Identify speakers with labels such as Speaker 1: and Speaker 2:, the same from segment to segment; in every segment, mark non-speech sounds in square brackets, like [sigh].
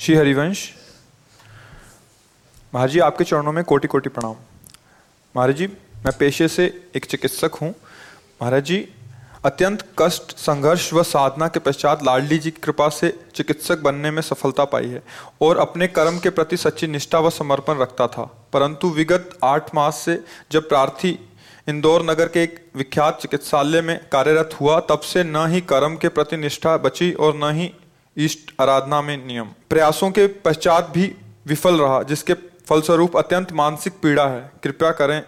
Speaker 1: श्री हरिवंश महाराज जी आपके चरणों में कोटि कोटि प्रणाम महाराज जी मैं पेशे से एक चिकित्सक हूँ महाराज जी अत्यंत कष्ट संघर्ष व साधना के पश्चात लाडली जी की कृपा से चिकित्सक बनने में सफलता पाई है और अपने कर्म के प्रति सच्ची निष्ठा व समर्पण रखता था परंतु विगत आठ मास से जब प्रार्थी इंदौर नगर के एक विख्यात चिकित्सालय में कार्यरत हुआ तब से न ही कर्म के प्रति निष्ठा बची और न ही इष्ट आराधना में नियम। प्रयासों के पश्चात भी विफल रहा जिसके फलस्वरूप अत्यंत मानसिक पीड़ा है। कृपया करें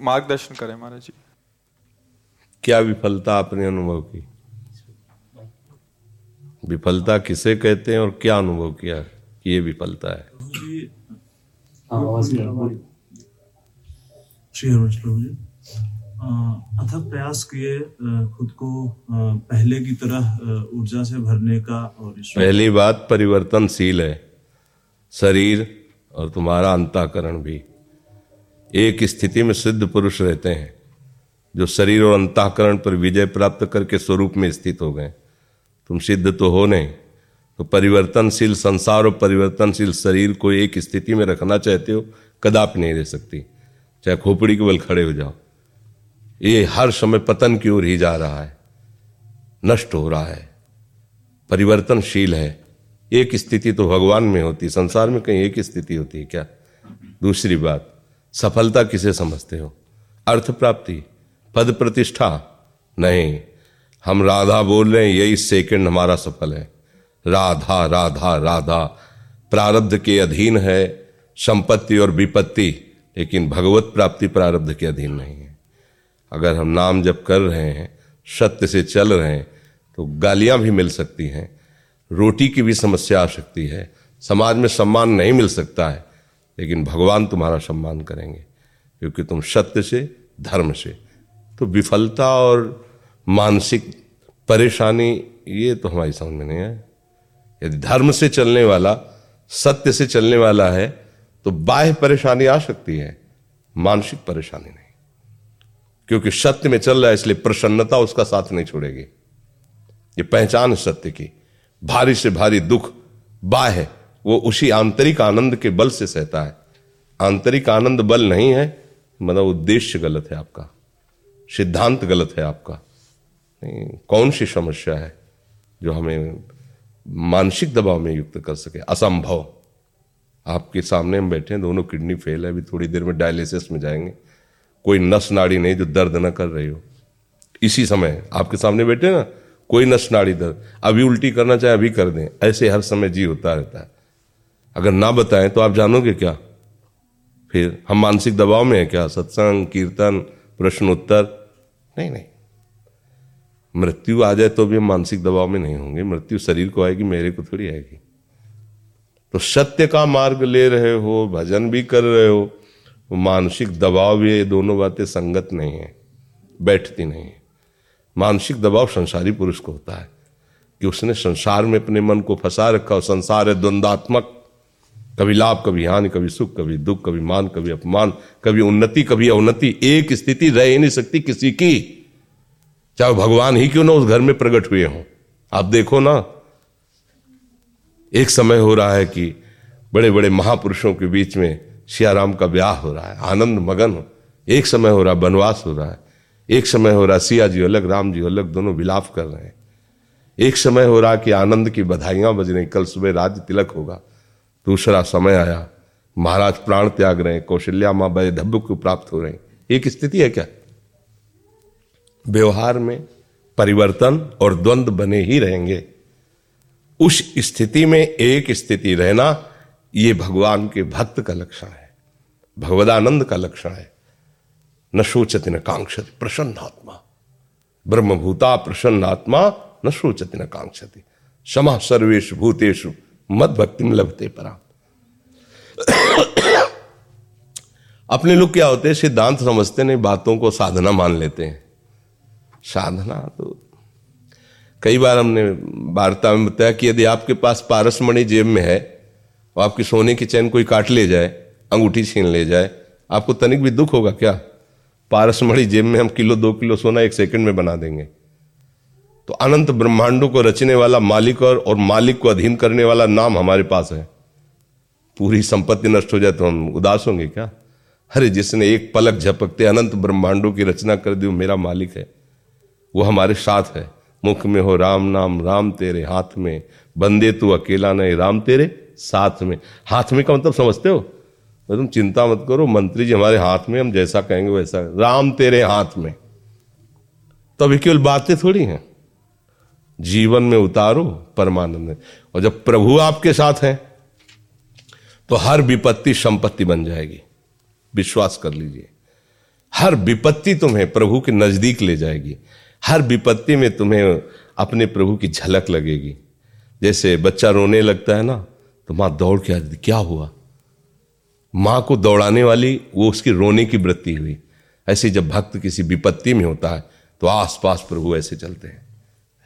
Speaker 1: मार्गदर्शन करें महाराज जी।
Speaker 2: क्या विफलता आपने अनुभव की? विफलता किसे कहते हैं और क्या अनुभव किया कि ये विफलता है?
Speaker 3: श्री अथक प्रयास किए खुद को पहले की तरह ऊर्जा से भरने का और
Speaker 2: पहली बात परिवर्तनशील है। शरीर और तुम्हारा अंताकरण भी। एक स्थिति में सिद्ध पुरुष रहते हैं, जो शरीर और अंताकरण पर विजय प्राप्त करके स्वरूप में स्थित हो गए। तुम सिद्ध तो हो नहीं तो परिवर्तनशील संसार और परिवर्तनशील शरीर को एक स्थिति में रखना चाहते हो, कदापि नहीं रह सकती। चाहे खोपड़ी के बल खड़े हो जाओ। ये हर समय पतन की ओर ही जा रहा है। नष्ट हो रहा है। परिवर्तनशील है। एक स्थिति तो भगवान में होती, संसार में कहीं एक स्थिति होती है क्या? दूसरी बात, सफलता किसे समझते हो? अर्थ प्राप्ति, पद प्रतिष्ठा? नहीं। हम राधा बोल रहे हैं, यही सेकंड हमारा सफल है। राधा राधा राधा। प्रारब्ध के अधीन है, संपत्ति और विपत्ति, लेकिन भगवत प्राप्ति प्रारब्ध के अधीन नहीं अगर हम नाम जप कर रहे हैं, सत्य से चल रहे हैं तो गालियाँ भी मिल सकती हैं। रोटी की भी समस्या आ सकती है। समाज में सम्मान नहीं मिल सकता है, लेकिन भगवान तुम्हारा सम्मान करेंगे, क्योंकि तुम सत्य से, धर्म से। तो विफलता और मानसिक परेशानी, ये तो हमारी समझ में नहीं है। यदि धर्म से चलने वाला, सत्य से चलने वाला है तो बाह्य परेशानी आ सकती है, मानसिक परेशानी नहीं। क्योंकि सत्य में चल रहा है, इसलिए प्रसन्नता उसका साथ नहीं छोड़ेगी। ये पहचान सत्य की। भारी से भारी दुख, बाह है। वो उसी आंतरिक आनंद के बल से सहता है। आंतरिक आनंद बल नहीं है मतलब उद्देश्य गलत है आपका। सिद्धांत गलत है आपका। कौन सी समस्या है जो हमें मानसिक दबाव में युक्त कर सके? असंभव। आपके सामने हम बैठे हैं, दोनों किडनी फेल है, अभी थोड़ी देर में डायलिसिस में जाएँगे। कोई नस नाड़ी नहीं जो दर्द ना कर रही हो। इसी समय आपके सामने बैठे ना, कोई नस नाड़ी दर्द। अभी उल्टी करना चाहे अभी कर दें, ऐसे हर समय जी होता रहता है। अगर ना बताएँ तो आप जानोगे क्या? फिर हम मानसिक दबाव में है क्या? सत्संग, कीर्तन, प्रश्नोत्तर? नहीं नहीं। मृत्यु आ जाए तो भी हम मानसिक दबाव में नहीं होंगे। मृत्यु शरीर को आएगी, मेरे को थोड़ी आएगी। तो सत्य का मार्ग ले रहे हो, भजन भी कर रहे हो मानसिक दबाव ये दोनों बातें संगत नहीं है, बैठती नहीं है। मानसिक दबाव संसारी पुरुष को होता है कि उसने संसार में अपने मन को फंसा रखा और संसार है द्वंदात्मक कभी लाभ, कभी हानि, कभी सुख, कभी दुख, कभी मान, कभी अपमान, कभी उन्नति, कभी अवनति, एक स्थिति रह ही नहीं सकती किसी की। चाहे भगवान ही क्यों ना उस घर में प्रकट हुए हों। आप देखो ना, एक समय हो रहा है कि बड़े बड़े महापुरुषों के बीच में सियाराम का ब्याह हो रहा है, आनंद मगन हो। एक समय हो रहा है बनवास हो रहा है, एक समय हो रहा सिया जी अलग, राम जी अलग, दोनों विलाप कर रहे हैं। एक समय हो रहा कि आनंद की बधाइयाँ बज रही, कल सुबह राज्य तिलक होगा। दूसरा समय आया, महाराज प्राण त्याग रहे हैं, कौशल्या माँ धब्ब को प्राप्त हो रहे। हैं एक स्थिति है क्या? व्यवहार में परिवर्तन और द्वंद्व बने ही रहेंगे। उस स्थिति में एक स्थिति रहना यह भगवान के भक्त का लक्षण है, भगवदानंद का लक्षण है। न शोचति न कांक्षति, प्रसन्न आत्मा। ब्रह्मभूता प्रसन्न आत्मा, न शोचति न कांक्षति। क्षमा सर्वेश भूतेषु मत भक्ति में लभते परा अपने लोग क्या होते हैं, सिद्धांत समझते नहीं, बातों को साधना मान लेते हैं। साधना तो कई बार हमने वार्ता में बताया कि यदि आपके पास पारसमणि जेब में है और आपकी सोने की चैन कोई काट ले जाए अंगूठी छीन ले जाए आपको तनिक भी दुख होगा क्या? पारसमढ़ी जेब में हम किलो दो किलो सोना एक सेकंड में बना देंगे। तो अनंत ब्रह्मांडों को रचने वाला मालिक और, और मालिक को अधीन करने वाला नाम हमारे पास है। पूरी संपत्ति नष्ट हो जाए तो हम उदास होंगे क्या? अरे जिसने एक पलक झपकते अनंत ब्रह्मांडों की रचना कर दी वो मेरा मालिक है। वो हमारे साथ है। मुख में हो राम नाम राम तेरे हाथ में। बंदे तू अकेला नहीं राम तेरे साथ में। हाथ में का मतलब समझते हो? तो तुम चिंता मत करो, मंत्री जी हमारे हाथ में, हम जैसा कहेंगे वैसा। राम तेरे हाथ में। तो अभी केवल बातें थोड़ी हैं। जीवन में उतारो परमानंद। और जब प्रभु आपके साथ हैं तो हर विपत्ति संपत्ति बन जाएगी। विश्वास कर लीजिए। हर विपत्ति तुम्हें प्रभु के नज़दीक ले जाएगी। हर विपत्ति में तुम्हें अपने प्रभु की झलक लगेगी। जैसे बच्चा रोने लगता है ना तो माँ दौड़ के आती क्या हुआ? माँ को दौड़ाने वाली, वो उसकी रोने की वृत्ति हुई। ऐसे जब भक्त किसी विपत्ति में होता है तो आसपास प्रभु ऐसे चलते हैं,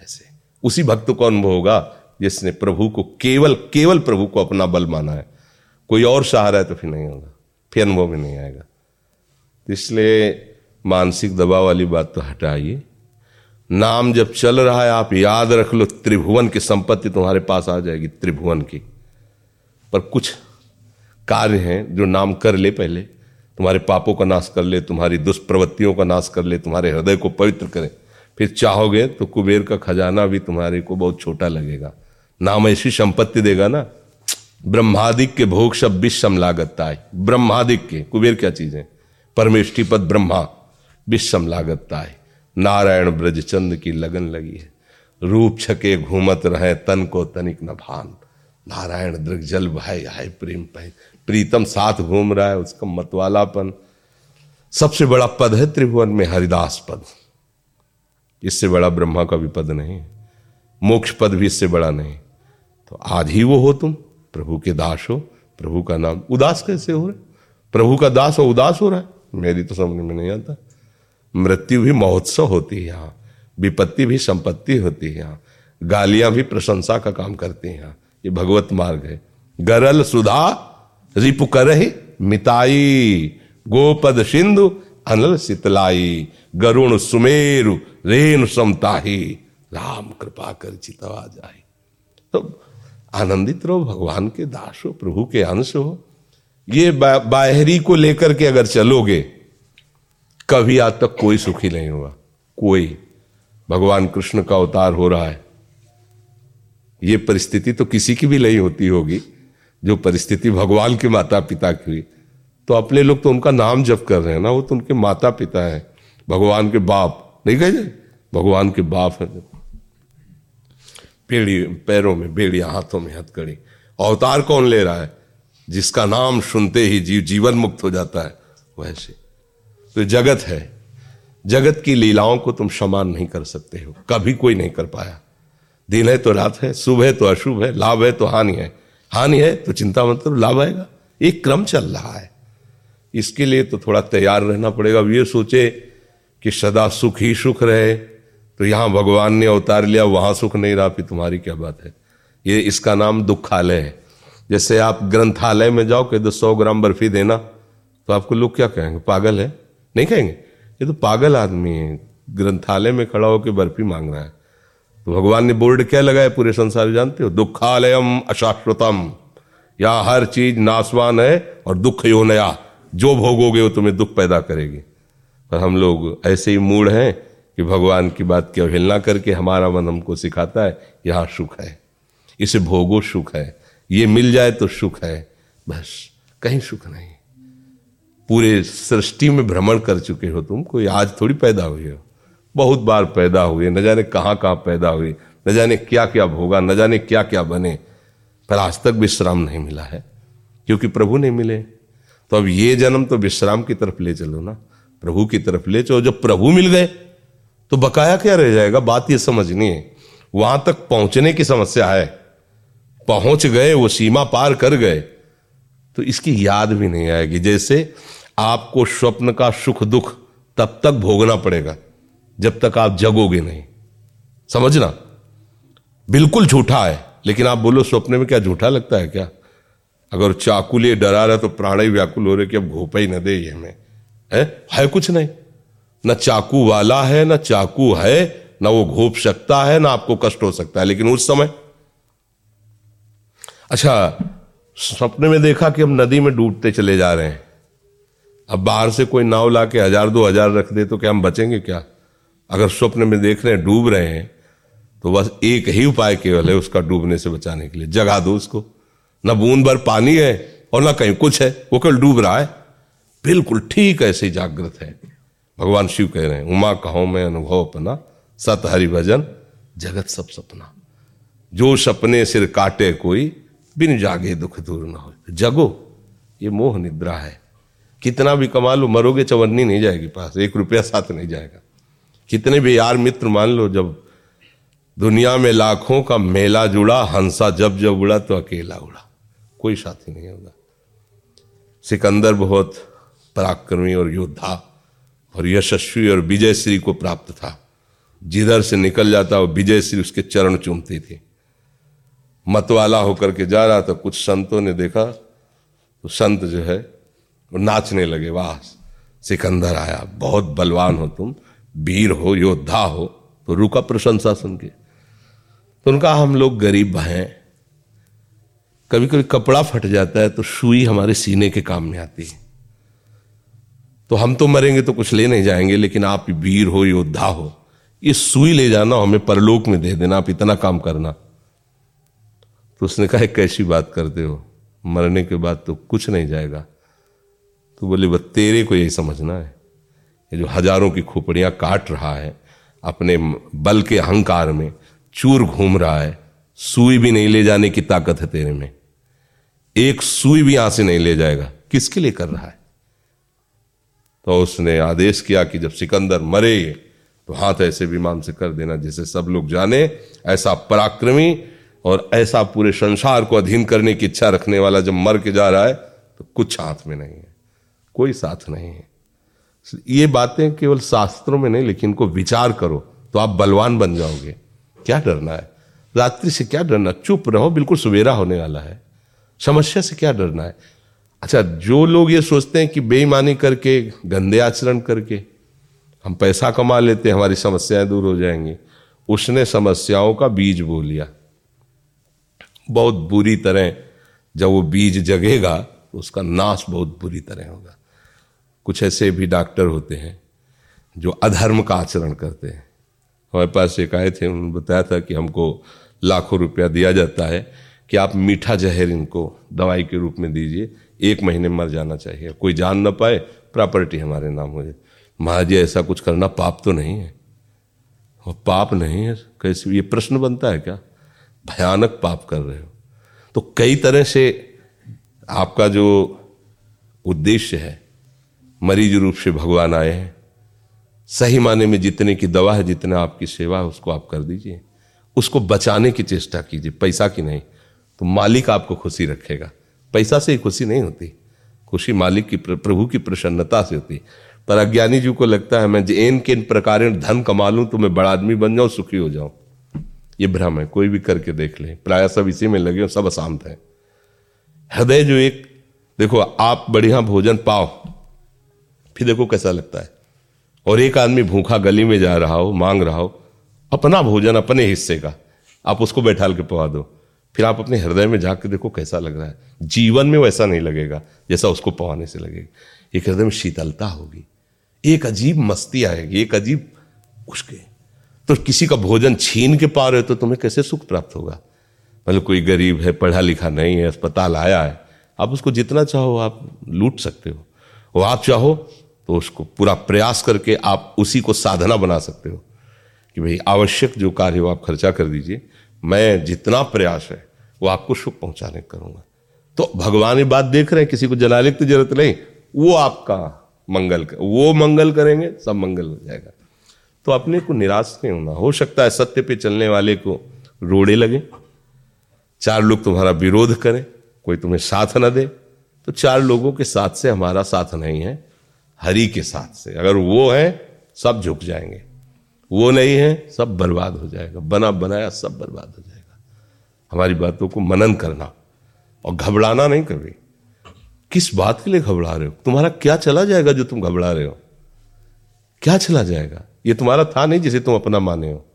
Speaker 2: ऐसे। उसी भक्त को अनुभव होगा, जिसने प्रभु को केवल केवल प्रभु को अपना बल माना है। कोई और सहारा है तो फिर नहीं होगा, फिर अनुभव में नहीं आएगा। इसलिए मानसिक दबाव वाली बात तो हटाइए। नाम जब चल रहा है, आप याद रख लो, त्रिभुवन की संपत्ति तुम्हारे पास आ जाएगी, त्रिभुवन की। पर कुछ कार्य हैं जो नाम कर ले पहले। तुम्हारे पापों का नाश कर ले, तुम्हारी दुष्प्रवृत्तियों का नाश कर ले, तुम्हारे हृदय को पवित्र करें। फिर चाहोगे तो कुबेर का खजाना भी तुम्हारे को बहुत छोटा लगेगा। नाम ऐसी संपत्ति देगा ना, ब्रह्मादिक के भोग सब विषम लागत आय ब्रह्मादिक के, कुबेर क्या चीज़ है? परमेष्टि पद ब्रह्मा, विषम लागत आय नारायण ब्रजचंद की लगन लगी है। रूप छके घूमत रहे तन को तनिक न भान नारायण दृग जल भाई, हाय प्रेम पह प्रीतम साथ घूम रहा है, उसका मतवालापन। सबसे बड़ा पद है त्रिभुवन में हरिदास पद। इससे बड़ा ब्रह्मा का भी पद नहीं, मोक्ष पद भी इससे बड़ा नहीं। तो आज ही वो हो तुम, प्रभु के दास हो, प्रभु का नाम उदास कैसे हो रहे प्रभु का दास हो उदास हो रहा है? मेरी तो समझ में नहीं आता। मृत्यु भी महोत्सव होती है यहाँ, विपत्ति भी संपत्ति होती है यहाँ, गालियाँ भी प्रशंसा का काम करती हैं यहाँ। ये भगवत मार्ग है। गरल सुधा रिपु कर मिताई, गोपद सिंधु अनल शीतलाई गरुण सुमेरु रेण समताही राम कृपा कर चितवा जाए। तो आनंदित रहो, भगवान के दास हो, प्रभु के अंश हो। ये बाहरी को लेकर के अगर चलोगे, कभी आज तक कोई सुखी नहीं हुआ। कोई। भगवान कृष्ण का अवतार हो रहा है। ये परिस्थिति तो किसी की भी नहीं होती होगी, जो परिस्थिति भगवान के माता पिता की हुई। तो अपने लोग तो उनका नाम जप कर रहे हैं ना, वो तो उनके माता पिता है। भगवान के बाप, नहीं कहे भगवान के बाप है। पेड़ी, पैरों में बेड़िया हाथों में हथकड़ी। अवतार कौन ले रहा है? जिसका नाम सुनते ही जीव जीवन मुक्त हो जाता है, वैसे। तो जगत है। जगत की लीलाओं को तुम समान नहीं कर सकते हो। कभी कोई नहीं कर पाया। दिन है तो रात है, शुभ है तो अशुभ है, लाभ है तो हानि है। हानि है तो चिंता मतलब लाभ आएगा। एक क्रम चल रहा है। इसके लिए तो थोड़ा तैयार रहना पड़ेगा। अब ये सोचे कि सदा सुख ही सुख रहे तो यहाँ भगवान ने अवतार लिया, वहाँ सुख नहीं रहा, फिर तुम्हारी क्या बात है? ये इसका नाम दुखालय है। जैसे आप ग्रंथालय में जाओ, कह दो सौ ग्राम बर्फ़ी देना तो आपको लोग क्या कहेंगे? पागल है? नहीं कहेंगे? ये तो पागल आदमी है। ग्रंथालय में खड़ा होकर बर्फ़ी मांग रहा है। तो भगवान ने बोर्ड क्या लगाया? पूरे संसार जानते हो? दुखालयम अशाश्वतम। या हर चीज़ नासवान है और दुख यो नया। जो भोगोगे वो तुम्हें दुख पैदा करेगी। पर हम लोग ऐसे ही मूड हैं कि भगवान की बात की अवहेलना करके हमारा मन हमको सिखाता है, यहाँ सुख है। इसे भोगो, सुख है। ये मिल जाए तो सुख है। बस, कहीं सुख नहीं। पूरे सृष्टि में भ्रमण कर चुके हो तुम, कोई आज थोड़ी पैदा हुई हो। बहुत बार पैदा हुए, न जाने कहाँ कहाँ पैदा हुए, न जाने क्या क्या भोगा, न जाने क्या क्या बने, पर आज तक विश्राम नहीं मिला है, क्योंकि प्रभु नहीं मिले। तो अब ये जन्म तो विश्राम की तरफ़ ले चलो ना, प्रभु की तरफ़ ले चलो, जब प्रभु मिल गए तो बकाया क्या रह जाएगा? बात ये समझनी है, वहाँ तक पहुँचने की समस्या है, पहुँच गए, वो सीमा पार कर गए तो इसकी याद भी नहीं आएगी। जैसे आपको स्वप्न का सुख दुख तब तक भोगना पड़ेगा। जब तक आप जगोगे नहीं। समझना? बिल्कुल झूठा है, लेकिन आप बोलो, स्वप्न में क्या झूठा लगता है क्या? अगर चाकू लिए डरा रहा तो प्राण ही व्याकुल हो रहे कि अब घोपा ही न दे ये हमें। है? है कुछ नहीं। ना चाकू वाला है, ना चाकू है, ना वो घोप सकता है, ना आपको कष्ट हो सकता है, लेकिन उस समय। अच्छा सपने में देखा कि हम नदी में डूबते चले जा रहे हैं। अब बाहर से कोई नाव ला के हज़ार दो हज़ार रख दे तो क्या हम बचेंगे क्या? अगर स्वप्न में देख रहे हैं, डूब रहे हैं तो बस एक ही उपाय केवल है, उसका डूबने से बचाने के लिए। जगा दो उसको। न बूंद भर पानी है और ना कहीं कुछ है, वो कल डूब रहा है। बिल्कुल ठीक ऐसे जागृत है। भगवान शिव कह रहे हैं, उमा कहो मैं अनुभव अपना, सत हरि भजन, जगत सब सपना। जो सपने सिर काटे कोई, बिन जागे दुख दूर ना हो। जगो, ये मोह निद्रा है। कितना भी कमा लो, मरोगे, चवन्नी नहीं जाएगी पास, एक रुपया साथ नहीं जाएगा। कितने भी यार मित्र मान लो, जब दुनिया में लाखों का मेला जुड़ा, हंसा, जब जब उड़ा तो अकेला उड़ा। कोई साथी नहीं होगा। सिकंदर बहुत पराक्रमी और योद्धा और यशस्वी और विजय श्री को प्राप्त था। जिधर से निकल जाता, वो विजय श्री उसके चरण चूमती थी। मतवाला होकर के जा रहा था, कुछ संतों ने देखा तो संत जो है, वो नाचने लगे, वाह, सिकंदर आया, बहुत बलवान हो तुम। वीर हो, योद्धा हो तो रुका प्रशंसा सुन के। तो उनका, हम लोग गरीब हैं। कभी कभी कपड़ा फट जाता है तो सुई हमारे सीने के काम में आती है। तो हम तो मरेंगे तो कुछ ले नहीं जाएँगे, लेकिन आप वीर हो, योद्धा हो, ये सुई ले जाना, हमें परलोक में दे देना, आप इतना काम करना। तो उसने कहा कैसी बात करते हो? मरने के बाद तो कुछ नहीं जाएगा। तो बोले बस तेरे को यही समझना है। जो हज़ारों की खोपड़ियाँ काट रहा है, अपने बल के अहंकार में चूर घूम रहा है, सुई भी नहीं ले जाने की ताकत है तेरे में। एक सुई भी यहाँ से नहीं ले जाएगा। किसके लिए कर रहा है? तो उसने आदेश किया कि जब सिकंदर मरे तो हाथ ऐसे विमान से कर देना जिसे सब लोग जाने, ऐसा पराक्रमी और ऐसा पूरे संसार को अधीन करने की इच्छा रखने वाला जब मर के जा रहा है तो कुछ हाथ में नहीं है, कोई साथ नहीं है। ये बातें केवल शास्त्रों में नहीं, लेकिन इनको विचार करो तो आप बलवान बन जाओगे। क्या डरना है? रात्रि से क्या डरना? चुप रहो, बिल्कुल सवेरा होने वाला है। समस्या से क्या डरना है? अच्छा जो लोग ये सोचते हैं कि बेईमानी करके, गंदे आचरण करके, हम पैसा कमा लेते हैं, हमारी समस्याएँ दूर हो जाएँगी। उसने समस्याओं का बीज बो लिया। बहुत बुरी तरह जब वो बीज जगेगा तो उसका नाश बहुत बुरी तरह होगा। कुछ ऐसे भी डॉक्टर होते हैं जो अधर्म का आचरण करते हैं। हमारे पास एक आए थे, उन्होंने बताया था कि हमको लाखों रुपया दिया जाता है कि आप मीठा जहर इनको दवाई के रूप में दीजिए, एक महीने मर जाना चाहिए। कोई जान ना पाए, प्रॉपर्टी हमारे नाम हो जाए। महाराज जी, ऐसा कुछ करना पाप तो नहीं है। और पाप नहीं है, कैसे? ये प्रश्न बनता है क्या? भयानक पाप कर रहे हो। तो कई तरह से आपका जो उद्देश्य है मरीज़ रूप से भगवान आए हैं। सही माने में जितने की दवा है, जितना आपकी सेवा है, उसको आप कर दीजिए। उसको बचाने की चेष्टा कीजिए, पैसा की नहीं। तो मालिक आपको खुशी रखेगा। पैसा से ही खुशी नहीं होती। खुशी मालिक की प्रभु की प्रसन्नता से होती। पर अज्ञानी जी को लगता है, मैं इन के इन प्रकार धन कमा लूँ तो मैं बड़ा आदमी बन जाऊँ, सुखी हो जाऊँ। ये भ्रम है, कोई भी करके देख ले। प्राय सब इसी में लगे हो, सब अशांत है। हृदय जो एक, देखो, आप बढ़िया भोजन पाओ फिर देखो कैसा लगता है। और एक आदमी भूखा गली में जा रहा हो, मांग रहा हो, अपना भोजन अपने हिस्से का, आप उसको बैठाल के पवा दो। फिर आप अपने हृदय में जाकर देखो कैसा लग रहा है। जीवन में वैसा नहीं लगेगा, जैसा उसको पवाने से लगेगा। एक हृदय में शीतलता होगी। एक अजीब मस्ती आएगी, एक अजीब उसके तो किसी का भोजन छीन के पा रहे हो तो तुम्हें कैसे सुख प्राप्त होगा? मतलब कोई गरीब है, पढ़ा लिखा नहीं है, अस्पताल आया है, आप उसको जितना चाहो आप लूट सकते हो। और आप चाहो तो उसको पूरा प्रयास करके आप उसी को साधना बना सकते हो कि भाई आवश्यक जो कार्य हो आप खर्चा कर दीजिए मैं जितना प्रयास है वो आपको सुख पहुँचाने करूँगा। तो भगवान ये बात देख रहे हैं किसी को जलाने की तो ज़रूरत नहीं वो आपका मंगल कर, वो मंगल करेंगे सब मंगल हो जाएगा। तो अपने को निराश नहीं होना हो सकता है सत्य पे चलने वाले को रोड़े लगे चार लोग तुम्हारा विरोध करें कोई तुम्हें साथ न दे तो चार लोगों के साथ से हमारा साथ नहीं है। हरि के साथ से। अगर वो है, सब झुक जाएँगे। वो नहीं है, सब बर्बाद हो जाएगा। बना बनाया, सब बर्बाद हो जाएगा। हमारी बातों को मनन करना और घबराना नहीं कभी। किस बात के लिए घबरा रहे हो? तुम्हारा क्या चला जाएगा जो तुम घबरा रहे हो? क्या चला जाएगा? ये तुम्हारा था नहीं जिसे तुम अपना माने हो।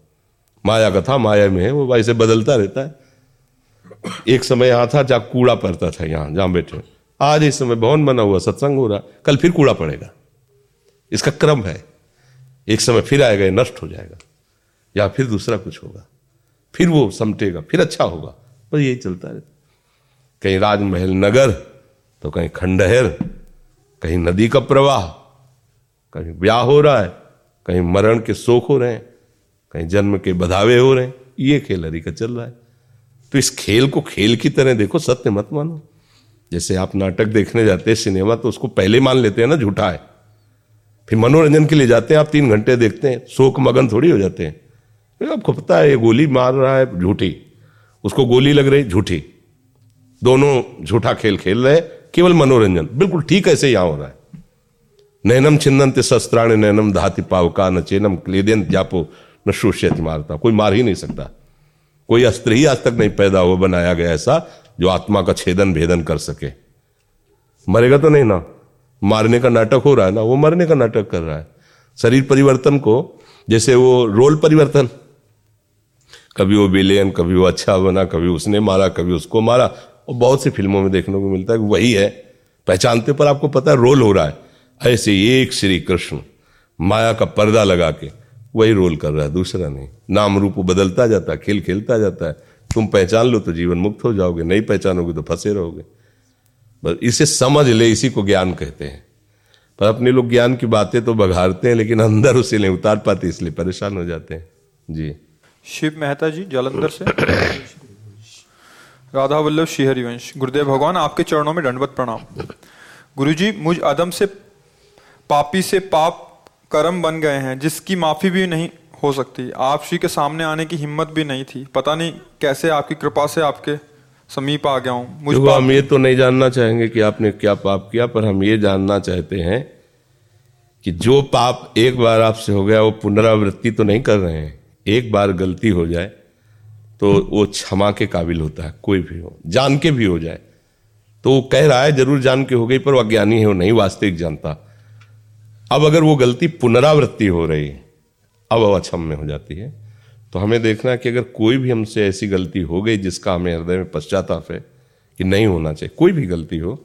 Speaker 2: माया का था, माया में है, वो वैसे बदलता रहता है। एक समय यहाँ था जहाँ कूड़ा पड़ता था यहाँ, जहाँ बैठे आज इस समय भवन बना हुआ, सत्संग हो रहा, कल फिर कूड़ा पड़ेगा। इसका क्रम है। एक समय फिर आएगा, ये नष्ट हो जाएगा। या फिर दूसरा कुछ होगा। फिर वो समटेगा, फिर अच्छा होगा। बस यही चलता रहता कहीं राजमहल नगर तो कहीं खंडहर, कहीं नदी का प्रवाह, कहीं ब्याह हो रहा है, कहीं मरण के शोक हो रहे हैं, कहीं जन्म के बधावे हो रहे हैं, ये खेल हरी का चल रहा है। तो इस खेल को खेल की तरह देखो, सत्य मत मानो। जैसे आप नाटक देखने जाते हैं, सिनेमा तो उसको पहले मान लेते हैं ना, झूठा है। फिर मनोरंजन के लिए जाते हैं, आप तीन घंटे देखते हैं, शोक मगन थोड़ी हो जाते हैं। आपको पता है, ये गोली मार रहा है, झूठी। उसको गोली लग रही, झूठी। दोनों झूठा खेल खेल रहे केवल मनोरंजन। बिल्कुल ठीक ऐसे यहाँ हो रहा है। नैनम छिन्नंत शस्त्राण, नैनम धाति पावका, न चेनम क्लेदेन जापो, न शोष्यत मारता। कोई मार ही नहीं सकता। कोई अस्त्र ही आज तक नहीं पैदा हुआ, बनाया गया ऐसा। जो आत्मा का छेदन भेदन कर सके। मरेगा तो नहीं ना। मारने का नाटक हो रहा है ना, वो मरने का नाटक कर रहा है। शरीर परिवर्तन को, जैसे वो रोल परिवर्तन। कभी वो विलेन कभी वो अच्छा बना, कभी उसने मारा, कभी उसको मारा। और बहुत सी फ़िल्मों में देखने को मिलता है कि वही है। पहचानते पर आपको पता है रोल हो रहा है। ऐसे एक श्री कृष्ण, माया का पर्दा लगा के वही रोल कर रहा है, दूसरा नहीं। नाम रूप बदलता जाता है, खेल खेलता जाता है। तुम पहचान लो तो जीवन मुक्त हो जाओगे, नहीं पहचानोगे तो फंसे रहोगे। बस इसे समझ ले, इसी को ज्ञान कहते हैं। पर अपने लोग ज्ञान की बातें तो बघारते हैं, लेकिन अंदर उसे नहीं उतार पाते, इसलिए परेशान हो जाते हैं। जी।
Speaker 1: शिव मेहता जी, जलंधर से। राधा वल्लभ श्रीहरिवंश, गुरुदेव भगवान, आपके चरणों में दंडवत प्रणाम। गुरु जी मुझ अदम से, पापी से पाप कर्म बन गए हैं, जिसकी माफ़ी भी नहीं हो सकती। आप श्री के सामने आने की हिम्मत भी नहीं थी। पता नहीं कैसे आपकी कृपा से आपके समीप आ गया हूँ।
Speaker 2: मुझ हम ये तो नहीं जानना चाहेंगे कि आपने क्या पाप किया पर हम ये जानना चाहते हैं कि जो पाप एक बार आपसे हो गया वो पुनरावृत्ति तो नहीं कर रहे हैं। एक बार गलती हो जाए तो वो क्षमा के काबिल होता है कोई भी हो जान के भी हो जाए। तो वो कह रहा है ज़रूर जान के हो गई पर वो अज्ञानी है वो नहीं वास्तविक जानता। अब अगर वो गलती पुनरावृत्ति हो रही है अब वो अक्षम हो जाती है। तो हमें देखना है कि अगर कोई भी हमसे ऐसी गलती हो गई जिसका हमें हृदय में पश्चाताप है कि नहीं होना चाहिए, कोई भी गलती हो,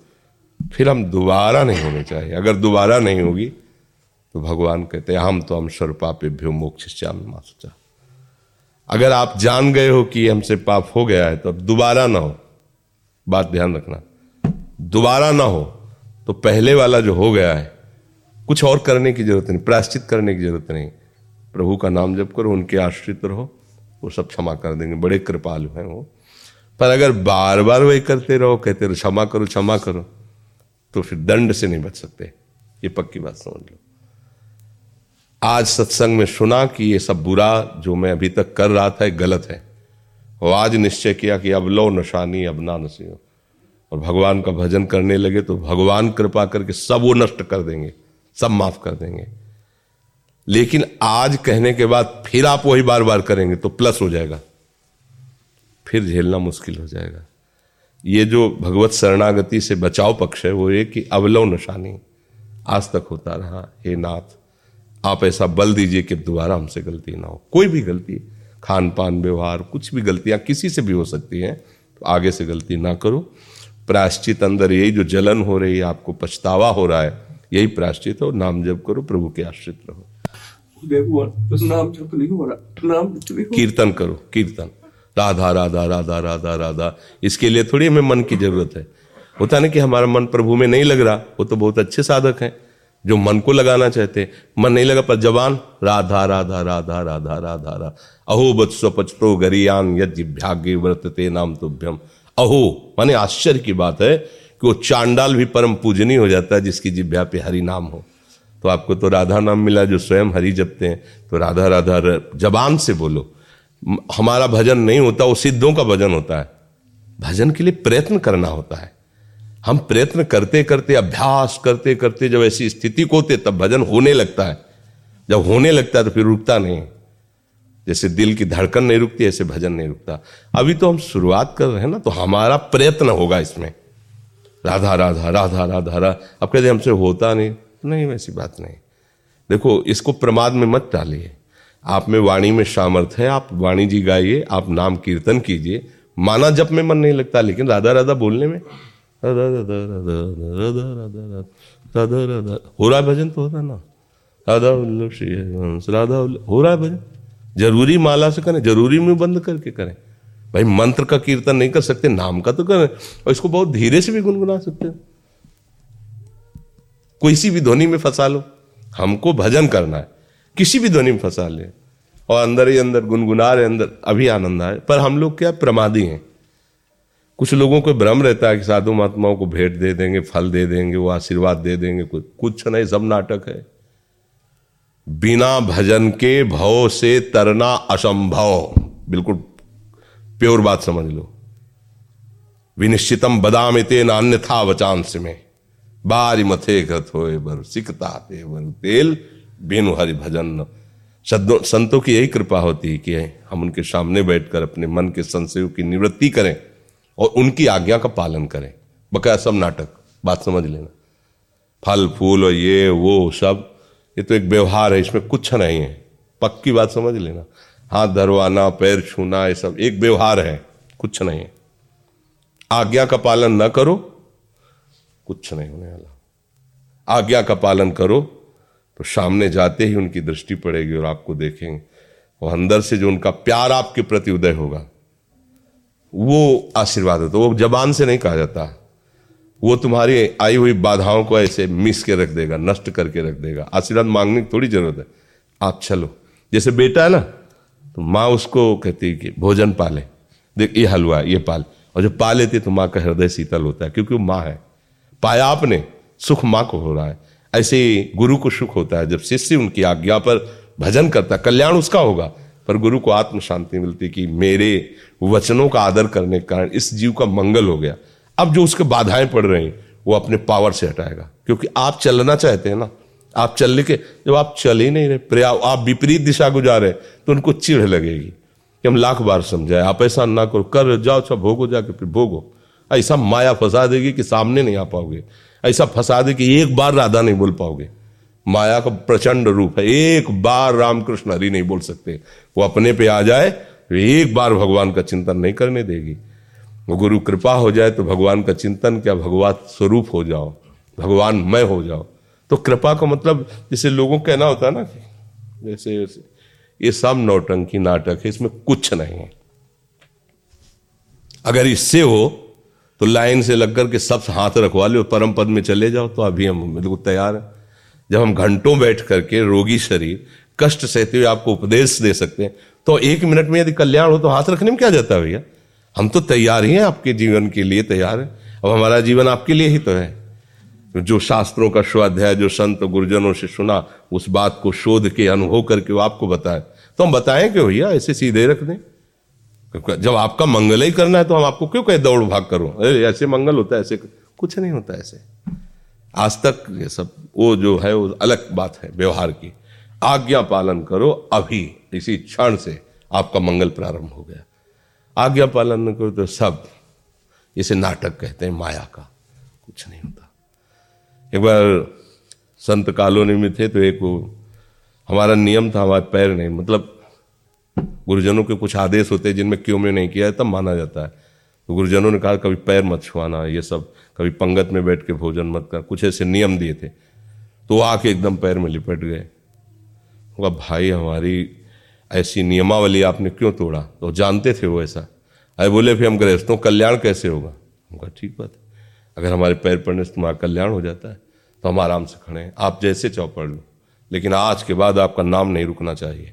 Speaker 2: फिर हम दोबारा नहीं होने चाहिए। अगर दोबारा नहीं होगी तो भगवान कहते हैं, हम तो हम सर्वपापेभ्यो मोक्ष श्याम सोचा अगर आप जान गए हो कि हमसे पाप हो गया है तो अब दोबारा ना हो। बात ध्यान रखना। दोबारा ना हो तो पहले वाला जो हो गया है, कुछ और करने की ज़रूरत नहीं, प्रायश्चित करने की ज़रूरत नहीं। प्रभु का नाम जप करो, उनके आश्रित रहो, वो सब क्षमा कर देंगे। बड़े कृपालु हैं वो। पर अगर बार बार वही करते रहो, कहते रहो, क्षमा करो क्षमा करो तो फिर दंड से नहीं बच सकते। ये पक्की बात समझ लो। आज सत्संग में सुना कि ये सब बुरा जो मैं अभी तक कर रहा था गलत है। और आज निश्चय किया कि अब लो नशानी अब ना नसी और भगवान का भजन करने लगे तो भगवान कृपा करके सब वो नष्ट कर देंगे, सब माफ़ कर देंगे। लेकिन आज कहने के बाद फिर आप वही बार बार करेंगे तो प्लस हो जाएगा। फिर झेलना मुश्किल हो जाएगा। ये जो भगवत शरणागति से बचाव पक्ष है, वो ये कि अवलव नशानी आज तक होता रहा। हे नाथ, आप ऐसा बल दीजिए कि दोबारा हमसे गलती ना हो। कोई भी गलती खान पान व्यवहार, कुछ भी गलतियाँ किसी से भी हो सकती हैं तो आगे से गलती ना करो। प्रायश्चित अंदर यही जो जलन हो रही है, आपको पछतावा हो रहा है, यही प्रायश्चित हो। नाम जप करो, प्रभु के आश्रित रहो।
Speaker 4: हो
Speaker 2: कीर्तन करो, कीर्तन। राधा राधा राधा राधा राधा। इसके लिए थोड़ी हमें मन की ज़रूरत है। होता नहीं कि हमारा मन प्रभु में नहीं लग रहा, वो तो बहुत अच्छे साधक हैं, जो मन को लगाना चाहते मन नहीं लगा पर जवान, राधा राधा राधा राधा राधा राधा। अहो बत्सो गरियान यज्ञ व्रतते नाम तुभ्यम। अहो, माने आश्चर्य की बात है कि वो चांडाल भी परम पूजनीय हो जाता है जिसकी जिभ्या पे हरि नाम हो। तो आपको तो राधा नाम मिला जो स्वयं हरि जपते हैं। तो राधा राधा जबान से बोलो। हमारा भजन नहीं होता, वो सिद्धों का भजन होता है। भजन के लिए प्रयत्न करना होता है। हम प्रयत्न करते करते, अभ्यास करते करते जब ऐसी स्थिति को होते, तब भजन होने लगता है। जब होने लगता है तो फिर रुकता नहीं। जैसे दिल की धड़कन नहीं रुकती, ऐसे भजन नहीं रुकता। अभी तो हम शुरुआत कर रहे हैं ना तो हमारा प्रयत्न होगा इसमें। राधा राधा राधा राधा राधा। अब कहते हमसे होता नहीं। नहीं, वैसी बात नहीं। देखो, इसको प्रमाद में मत डालिए। आप में वाणी में सामर्थ है, आप वाणी जी गाइए, आप नाम कीर्तन कीजिए। माना जब में मन नहीं लगता, लेकिन राधा राधा बोलने में, राधा राधा राधा राधा राधा राधा राधा हो रहा है भजन तो होता ना। राधा राधा हो रहा है भजन। ज़रूरी माला से करें, ज़रूरी में बंद करके करें। भाई, मंत्र का कीर्तन नहीं कर सकते, नाम का तो करें। और इसको बहुत धीरे से भी गुनगुना सकते हो। किसी भी ध्वनि में फंसा लो। हमको भजन करना है। किसी भी ध्वनि में फंसा ले। और अंदर ही अंदर, गुनगुना रहे अंदर, अभी आनंद आए। पर हम लोग क्या प्रमादी हैं? कुछ लोगों को भ्रम रहता है कि साधु महात्माओं को भेंट दे देंगे, फल दे देंगे, वो आशीर्वाद दे देंगे, कुछ कुछ नहीं, सब नाटक है। बिना भजन के भव से तरना असंभव। बिल्कुल प्योर बात समझ लो। विनिश्चितम बदाम इते नान्य था वचांस में। बारी मथे बर, सिकता तेल बेनु हरि भजन। संतों की यही कृपा होती है कि हम उनके सामने बैठकर अपने मन के संशयों की निवृत्ति करें और उनकी आज्ञा का पालन करें। बकाया सब नाटक, बात समझ लेना। फल, फूल और ये, वो, सब, ये तो एक व्यवहार है, इसमें कुछ नहीं है। पक्की बात समझ लेना। हाथ धरवाना, पैर छूना, ये सब एक व्यवहार है, कुछ नहीं है। आज्ञा का पालन न करो कुछ नहीं होने वाला। आज्ञा का पालन करो तो सामने जाते ही उनकी दृष्टि पड़ेगी और आपको देखेंगे। और अंदर से जो उनका प्यार आपके प्रति उदय होगा, वो आशीर्वाद होता वो जबान से नहीं कहा जाता। वो तुम्हारी आई हुई बाधाओं को ऐसे मिस के रख देगा, नष्ट करके रख देगा। आशीर्वाद मांगने की थोड़ी ज़रूरत है। आप चलो। जैसे बेटा है ना तो माँ उसको कहती है कि भोजन पाले। देख, ये हलवा, ये पाल। और जब पा लेती तो माँ का हृदय शीतल होता है, क्योंकि वो माँ है। पाया आपने, सुख माँ को हो रहा है। ऐसे गुरु को सुख होता है। जब शिष्य उनकी आज्ञा पर भजन करता है, कल्याण उसका होगा। पर गुरु को आत्म शांति मिलती कि मेरे वचनों का आदर करने के कारण इस जीव का मंगल हो गया। अब जो उसके बाधाएँ पड़ रही, वो अपने पावर से हटाएगा। क्योंकि आप चलना चाहते हैं ना। आप चलने के, जब आप चल ही नहीं रहे प्रया आप विपरीत दिशा गुजारे तो उनको चिढ़ लगेगी कि हम लाख बार समझाए। आप ऐसा ना करो। कर, जाओ सब भोगो जाके फिर भोगो। ऐसा माया फंसा देगी कि सामने नहीं आ पाओगे। ऐसा फंसा दे कि एक बार राधा नहीं बोल पाओगे। माया का प्रचंड रूप है। एक बार रामकृष्ण हरि नहीं बोल सकते। वो अपने पे आ जाए तो एक बार भगवान का चिंतन नहीं करने देगी। गुरु कृपा हो जाए तो भगवान का चिंतन क्या? भगवान स्वरूप हो जाओ। भगवान मैं हो जाओ। तो कृपा का मतलब जैसे लोगों कहना होता है ना कि जैसे, ये सब नौटंकी नाटक है, इसमें कुछ नहीं है। अगर इससे हो तो लाइन से लग करके सब हाथ रखवा लो परम पद में चले जाओ तो अभी हम बिल्कुल तैयार हैं। जब हम घंटों बैठ करके रोगी शरीर, कष्ट सहते हुए आपको उपदेश दे सकते हैं तो एक मिनट में यदि कल्याण हो तो हाथ रखने में क्या जाता है भैया? हम तो तैयार ही हैं आपके जीवन के लिए तैयार है। अब हमारा जीवन आपके लिए ही तो है। जो शास्त्रों का स्वाध्याय, जो संत, गुरुजनों से सुना, उस बात को शोध के, अनुभव करके वो आपको बताए। तो हम बताएँ कि भैया? ऐसे सीधे रख दें। जब आपका मंगल ही करना है तो हम आपको क्यों कहे दौड़ भाग करो? अरे, ऐसे मंगल होता है, ऐसे कुछ नहीं होता ऐसे। आज तक ये सब, वो जो है, वो अलग बात है व्यवहार की। आज्ञा पालन करो, अभी, इसी क्षण से आपका मंगल प्रारंभ हो गया। आज्ञा पालन न करो तो सब, इसे नाटक कहते हैं, माया का। कुछ नहीं होता। एक बार संत कॉलोनी में थे तो एक हमारा नियम था, हमारे पैर नहीं मतलब गुरुजनों के कुछ आदेश होते हैं जिनमें क्यों में नहीं किया है, तब माना जाता है। तो गुरुजनों ने कहा, कभी पैर मत छुआना, ये सब, कभी पंगत में बैठ के भोजन मत कर। कुछ ऐसे नियम दिए थे। तो आके एकदम पैर में लिपट गए। कहा भाई, हमारी ऐसी नियमावली आपने क्यों तोड़ा? तो जानते थे वो ऐसा। अरे, बोले, फिर हम गृहस्थों कल्याण कैसे होगा? कहा, ठीक बात है। अगर हमारे पैर पड़ने से तुम्हारा कल्याण हो जाता है तो हम आराम से खड़े हैं। आप जैसे चाहो पढ़ लो, लेकिन आज के बाद आपका नाम नहीं रुकना चाहिए।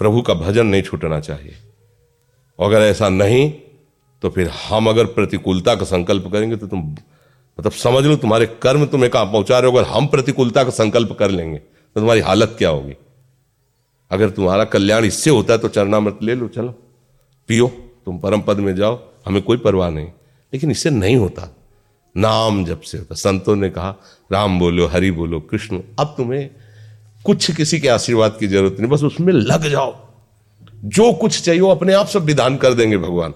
Speaker 2: प्रभु का भजन नहीं छूटना चाहिए। अगर ऐसा नहीं तो फिर हम अगर प्रतिकूलता का संकल्प करेंगे तो तुम मतलब समझ लो तुम्हारे कर्म तुम्हें कहाँ पहुँचा रहे हो। अगर हम प्रतिकूलता का संकल्प कर लेंगे तो तुम्हारी हालत क्या होगी? अगर तुम्हारा कल्याण इससे होता है तो चरणामृत ले लो, चलो। पियो, तुम परम पद में जाओ, हमें कोई परवाह नहीं। लेकिन इससे नहीं होता। नाम जब से होता। संतों ने कहा, राम बोलो, हरि बोलो, कृष्ण, अब तुम्हें कुछ किसी के आशीर्वाद की ज़रूरत नहीं, बस उसमें लग जाओ। जो कुछ चाहिए वो अपने आप सब विधान कर देंगे भगवान।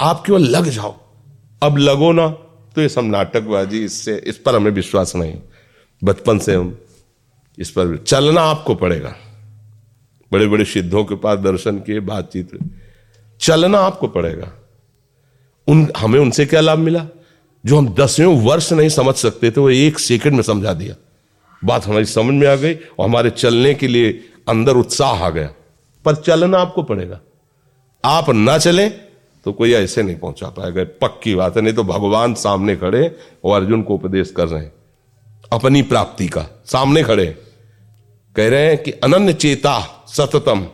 Speaker 2: आप केवल लग जाओ। अब लगो ना तो ये सब नाटकबाजी, इससे, इस पर हमें विश्वास नहीं। बचपन से हम इस पर चलना आपको पड़ेगा। बड़े बड़े सिद्धों के पास दर्शन किए, बातचीत। चलना आपको पड़ेगा। उन, हमें उनसे क्या लाभ मिला? जो हम दसवें वर्ष नहीं समझ सकते थे, वो एक सेकंड में समझा दिया। बात हमारी समझ में आ गई और हमारे चलने के लिए अंदर उत्साह आ गया। पर चलना आपको पड़ेगा। आप ना चलें तो कोई ऐसे नहीं पहुँचा पाएगा। पक्की बात है, नहीं तो भगवान सामने खड़े और अर्जुन को उपदेश कर रहे हैं। अपनी प्राप्ति का, सामने खड़े। कह रहे हैं कि अनन्य चेता सततम।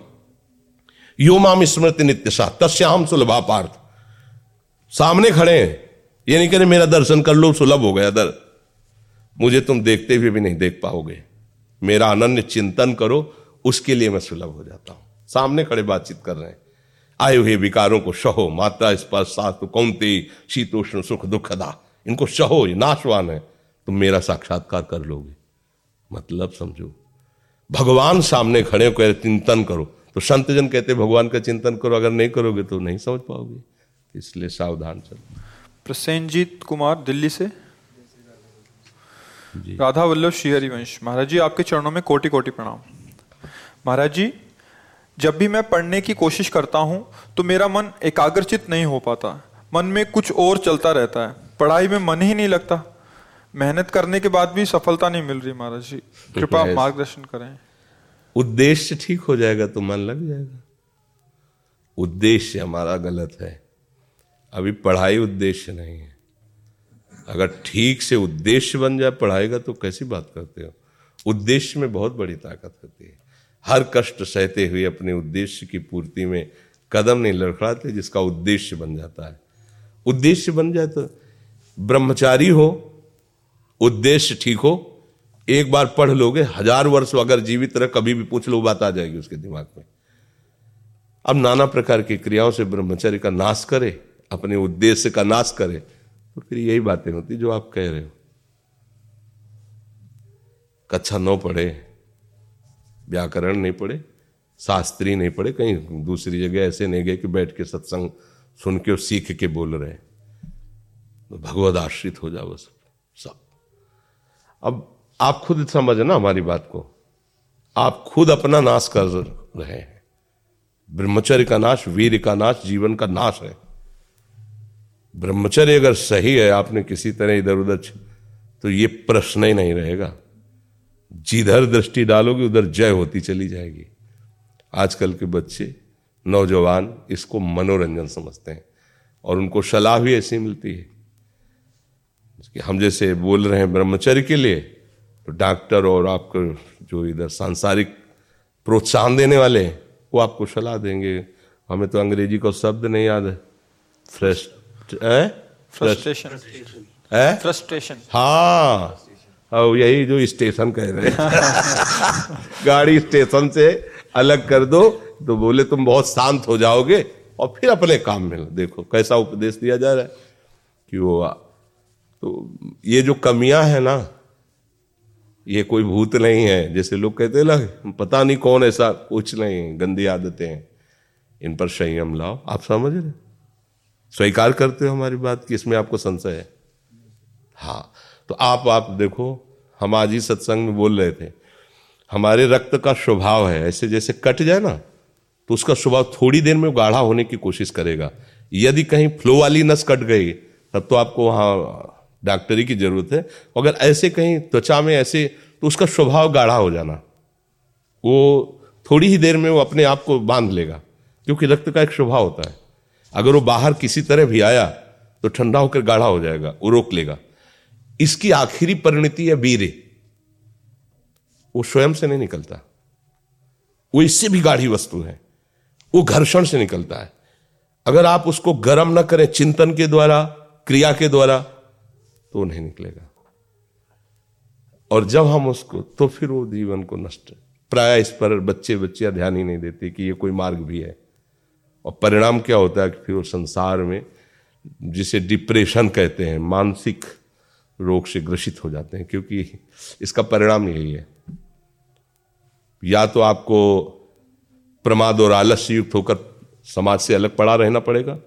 Speaker 2: यो माम स्मृति नित्यशा तस्याम सुलभा पार्थ सामने खड़े हैं। ये नहीं कह रहे मेरा दर्शन कर लो, सुलभ हो गया दर। मुझे तुम देखते हुए भी नहीं देख पाओगे। मेरा अनन्य चिंतन करो, उसके लिए मैं सुलभ हो जाता हूँ। सामने खड़े बातचीत कर रहे हैं। आए हुए विकारों को सहो मात्रा, स्पर्श सात कौनते शीतोष्ण, सुख दुखदा इनको सहो ये नाशवान है। तुम मेरा साक्षात्कार कर लोगे। मतलब समझो। भगवान सामने खड़े कह चिंतन करो। तो संतजन कहते, भगवान का चिंतन करो, अगर नहीं करोगे तो नहीं समझ पाओगे। इसलिए सावधान चलो।
Speaker 1: प्रसेंजीत कुमार, दिल्ली से। राधा वल्लभ श्री हरिवंश महाराज जी आपके चरणों में कोटि कोटि प्रणाम। महाराज जी जब भी मैं पढ़ने की कोशिश करता हूँ तो मेरा मन एकाग्रचित नहीं हो पाता। मन में कुछ और चलता रहता है। पढ़ाई में मन ही नहीं लगता। मेहनत करने के बाद भी सफलता नहीं मिल रही महाराज जी। कृपा मार्गदर्शन करें।
Speaker 2: उद्देश्य ठीक हो जाएगा तो मन लग जाएगा। उद्देश्य हमारा गलत है। अभी पढ़ाई उद्देश्य नहीं है। अगर ठीक से उद्देश्य बन जाए पढ़ाई का तो कैसी बात करते हो? उद्देश्य में बहुत बड़ी ताकत होती है। हर कष्ट सहते हुए अपने उद्देश्य की पूर्ति में कदम नहीं लड़खड़ाते, जिसका उद्देश्य बन जाता है। उद्देश्य बन जाए तो ब्रह्मचारी हो, उद्देश्य ठीक हो, एक बार पढ़ लोगे, हज़ार वर्ष अगर जीवित रह, कभी भी पूछ लो बात आ जाएगी उसके दिमाग में। अब नाना प्रकार की क्रियाओं से ब्रह्मचर्य का नाश करे, अपने उद्देश्य का नाश करे तो फिर यही बातें होती जो आप कह रहे हो। कक्षा नौ पढ़े, व्याकरण नहीं पढ़े, शास्त्री नहीं पढ़े, कहीं दूसरी जगह ऐसे नहीं गए कि बैठ के सत्संग सुन के और सीख के बोल रहे। तो भगवत आश्रित हो जाओ सब सब। अब आप खुद समझना हमारी बात को। आप खुद अपना नाश कर रहे हैं। ब्रह्मचर्य का नाश, वीर का नाश, जीवन का नाश है। ब्रह्मचर्य अगर सही है, आपने किसी तरह इधर उधर तो ये प्रश्न ही नहीं रहेगा। जिधर दृष्टि डालोगे, उधर जय होती चली जाएगी। आजकल के बच्चे, नौजवान, इसको मनोरंजन समझते हैं और उनको सलाह भी ऐसी मिलती है। कि हम जैसे बोल रहे हैं ब्रह्मचर्य के लिए तो डॉक्टर और आपको जो इधर सांसारिक प्रोत्साहन देने वाले हैं, वो आपको सलाह देंगे। हमें तो अंग्रेज़ी का शब्द नहीं याद है। फ्रेश
Speaker 1: फ्रस्ट्रेशन
Speaker 2: फ्रस्ट्रेशन हाँ। और यही जो स्टेशन कह रहे हैं। [laughs] गाड़ी स्टेशन से अलग कर दो तो बोले तुम बहुत शांत हो जाओगे और फिर अपने काम में देखो कैसा उपदेश दिया जा रहा है कि वो तो ये जो कमियाँ है ना ये कोई भूत नहीं है। जैसे लोग कहते हैं ना पता नहीं कौन ऐसा कुछ नहीं गंदी आदतें हैं। इन पर संयम लाओ। आप समझ रहे स्वीकार करते हो हमारी बात कि इसमें आपको संशय है? हाँ। तो आप आप देखो, हम आज ही सत्संग में बोल रहे थे, हमारे रक्त का स्वभाव है, ऐसे जैसे कट जाए ना तो उसका स्वभाव थोड़ी देर में गाढ़ा होने की कोशिश करेगा। यदि कहीं फ्लो वाली नस कट गई, तब तो आपको वहाँ डॉक्टरी की ज़रूरत है। अगर ऐसे कहीं त्वचा में ऐसे तो उसका स्वभाव गाढ़ा हो जाना। वो थोड़ी ही देर में वो अपने आप को बाँध लेगा, क्योंकि रक्त का एक स्वभाव होता है। अगर वो बाहर किसी तरह भी आया तो ठंडा होकर गाढ़ा हो जाएगा, वो रोक लेगा। इसकी आखिरी परिणति है वीर। वो स्वयं से नहीं निकलता। वो इससे भी गाढ़ी वस्तु है। वो घर्षण से निकलता है। अगर आप उसको गर्म ना करें चिंतन के द्वारा, क्रिया के द्वारा तो नहीं निकलेगा। और जब हम उसको तो फिर वो जीवन को नष्ट। प्राय इस पर बच्चे बच्चियाँ ध्यान ही नहीं देते कि ये कोई मार्ग भी है। और परिणाम क्या होता है कि फिर वो संसार में, जिसे डिप्रेशन कहते हैं, मानसिक रोग से ग्रसित हो जाते हैं, क्योंकि इसका परिणाम यही है। या तो आपको प्रमाद और आलस्य युक्त होकर समाज से अलग पड़ा रहना पड़ेगा,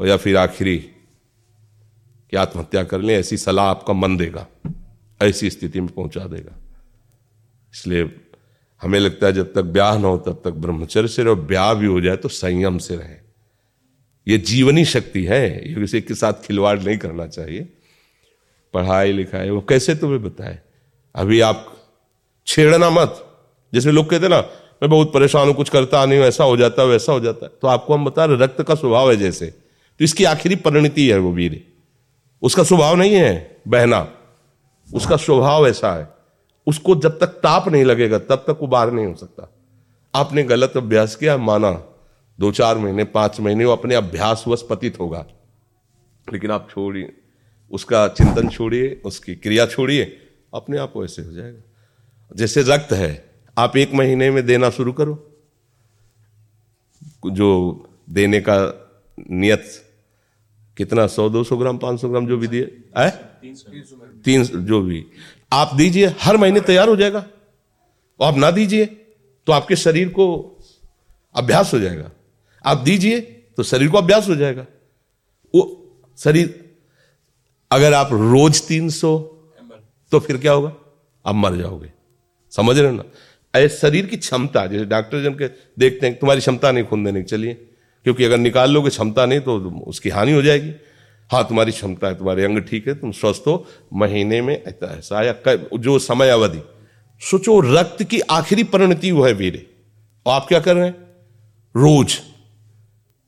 Speaker 2: और या फिर आखिरी कि आत्महत्या कर लें, ऐसी सलाह आपका मन देगा, ऐसी स्थिति में पहुँचा देगा। इसलिए हमें लगता है जब तक ब्याह ना हो तब तक ब्रह्मचर्य से रहो, ब्याह भी हो जाए तो संयम से रहे। ये जीवनी शक्ति है, ये किसी के साथ खिलवाड़ नहीं करना चाहिए। पढ़ाई लिखाई, वो कैसे तुम्हें बताए? अभी आप छेड़ना मत। जैसे लोग कहते ना, मैं बहुत परेशान हूँ, कुछ करता नहीं हूँ, ऐसा हो जाता है वैसा हो जाता है। तो आपको हम बता रहे रक्त का स्वभाव है जैसे। तो इसकी आखिरी परिणति है वो वीर। उसका स्वभाव नहीं है बहना। उसका स्वभाव ऐसा है। उसको जब तक ताप नहीं लगेगा तब तक वो बाहर नहीं हो सकता। आपने गलत अभ्यास किया माना दो चार महीने पाँच महीने वो अपने अभ्यास वश पतित होगा। लेकिन आप छोड़िए उसका चिंतन छोड़िए उसकी क्रिया छोड़िए अपने आप वैसे हो जाएगा। जैसे रक्त है आप एक महीने में देना शुरू करो। जो देने का नियत कितना? सौ दो सौ ग्राम पाँच सौ ग्राम जो भी दिए तीन जो भी। आप दीजिए, हर महीने तैयार हो जाएगा। और आप ना दीजिए तो आपके शरीर को अभ्यास हो जाएगा। आप दीजिए तो शरीर को अभ्यास हो जाएगा। वो शरीर, अगर आप रोज तीन सौ तो फिर क्या होगा? आप मर जाओगे। समझ रहे हो ना? ऐसे शरीर की क्षमता, जैसे डॉक्टर जन के देखते हैं तुम्हारी क्षमता नहीं, खून देने की, चलिए। क्योंकि अगर निकाल लोगे क्षमता नहीं तो उसकी हानि हो जाएगी। हाँ तुम्हारी क्षमता है, तुम्हारे अंग ठीक है, तुम स्वस्थ हो, महीने में ऐसा या जो समय अवधि सोचो, रक्त की आखिरी परिणति वो है वीर। और आप क्या कर रहे हैं? रोज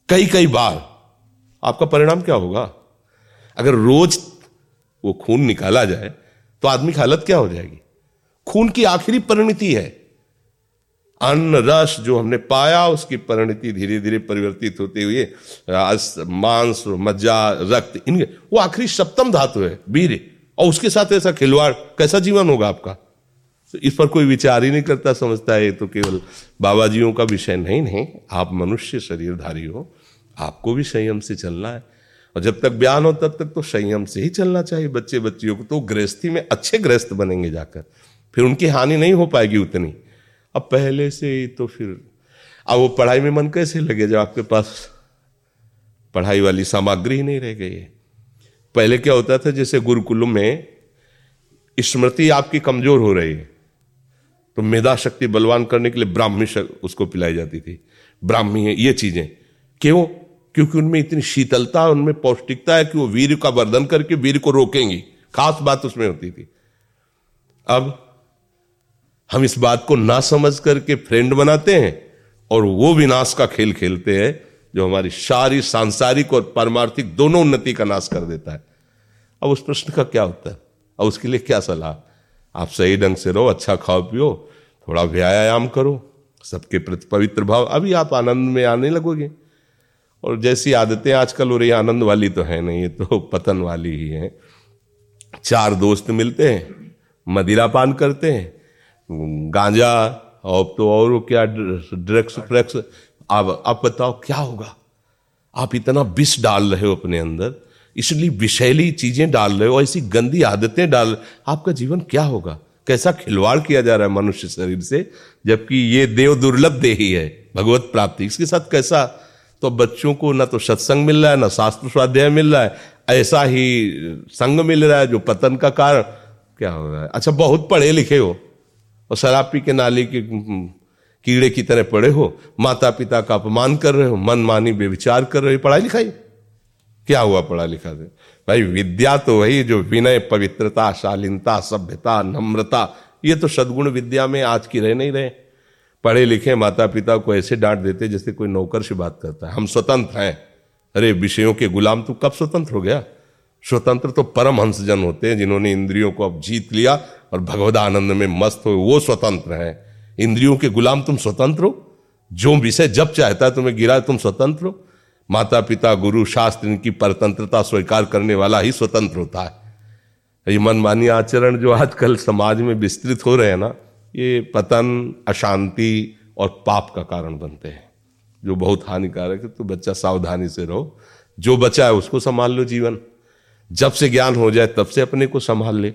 Speaker 2: कई कई बार। आपका परिणाम क्या होगा? अगर रोज वो खून निकाला जाए तो आदमी की हालत क्या हो जाएगी? खून की आखिरी परिणति है। अन्न रस जो हमने पाया, उसकी परिणति धीरे धीरे परिवर्तित होते हुए मांस, मज्जा, रक्त इनके वो आखिरी सप्तम धातु है, वीर। और उसके साथ ऐसा खिलवाड़, कैसा जीवन होगा आपका? तो इस पर कोई विचार ही नहीं करता, समझता है तो केवल बाबा जियों का विषय नहीं नहीं। आप मनुष्य शरीरधारी हो, आपको भी संयम से चलना है। और जब तक बयान हो, तब तक तो संयम से ही चलना चाहिए बच्चे बच्चियों को। तो गृहस्थी में अच्छे गृहस्थ बनेंगे जाकर। फिर उनकी हानि नहीं हो पाएगी उतनी। अब पहले से ही तो फिर, अब वो पढ़ाई में मन कैसे लगे जब आपके पास पढ़ाई वाली सामग्री ही नहीं रह गई है? पहले क्या होता था, जैसे गुरुकुल में स्मृति आपकी कमज़ोर हो रही है तो मेधा शक्ति बलवान करने के लिए ब्राह्मी उसको पिलाई जाती थी। ब्राह्मी है, ये चीज़ें। क्यों? क्योंकि उनमें इतनी शीतलता, उनमें पौष्टिकता है कि वो वीर का वर्धन करके वीर को रोकेंगी। खास बात उसमें होती थी। अब हम इस बात को ना समझ करके फ्रेंड बनाते हैं और वो विनाश का खेल खेलते हैं जो हमारी सारी सांसारिक और पारमार्थिक दोनों उन्नति का नाश कर देता है। अब उस प्रश्न का क्या है अब उसके लिए क्या सलाह? आप सही ढंग से रहो अच्छा खाओ, पियो, थोड़ा व्यायाम करो, सबके प्रति पवित्र भाव। अभी आप आनंद में आने लगोगे। और जैसी आदतें आजकल हो रही आनंद वाली तो है नहीं, ये तो [laughs] पतन वाली ही है। चार दोस्त मिलते हैं, मदिरा पान करते हैं गांजा और तो और क्या ड्रग्स फ्रग्स आप आप बताओ, क्या होगा? आप इतना विष डाल रहे हो अपने अंदर, इसलिए विषैली चीज़ें डाल रहे हो, ऐसी गंदी आदतें डाल आपका जीवन क्या होगा? कैसा खिलवाड़ किया जा रहा है मनुष्य शरीर से, जबकि ये देव दुर्लभ दे ही है, भगवत प्राप्ति। इसके साथ कैसा? तो बच्चों को ना तो सत्संग मिल रहा है, ना शास्त्र स्वाध्याय मिल रहा है, ऐसा ही संग मिल रहा है, जो पतन का कारण। क्या हो रहा है? अच्छा बहुत पढ़े लिखे हो। और शराब पी के नाली के कीड़े की तरह पड़े हो माता पिता का अपमान कर रहे हो मन मानी बेविचार कर रहे हो पढ़ाई लिखाई? क्या हुआ पढ़ा लिखा से? भाई, विद्या तो वही जो विनय, पवित्रता, शालीनता, सभ्यता, नम्रता, ये तो सदगुण विद्या में आज की रह नहीं रहे। पढ़े लिखे माता पिता को ऐसे डांट देते जैसे कोई नौकर से बात करता है। हम स्वतंत्र हैं। अरे, विषयों के गुलाम, तू कब स्वतंत्र हो गया? स्वतंत्र तो परम हंसजन होते हैं जिन्होंने इंद्रियों को अब जीत लिया और भगवद आनंद में मस्त हो, वो स्वतंत्र हैं। इंद्रियों के गुलाम तुम स्वतंत्र हो। जो विषय जब चाहता है तुम्हें गिरा, तुम स्वतंत्र हो। माता पिता गुरु, शास्त्र, इनकी परतंत्रता स्वीकार करने वाला ही स्वतंत्र होता है। ये मनमानी आचरण जो आजकल समाज में विस्तृत हो रहे हैं ना, ये पतन, अशांति और पाप का कारण बनते हैं। जो बहुत हानिकारक है तो बच्चा सावधानी से रहो। जो बचा है उसको संभाल लो जीवन। जब से ज्ञान हो जाए, तब से अपने को संभाल ले।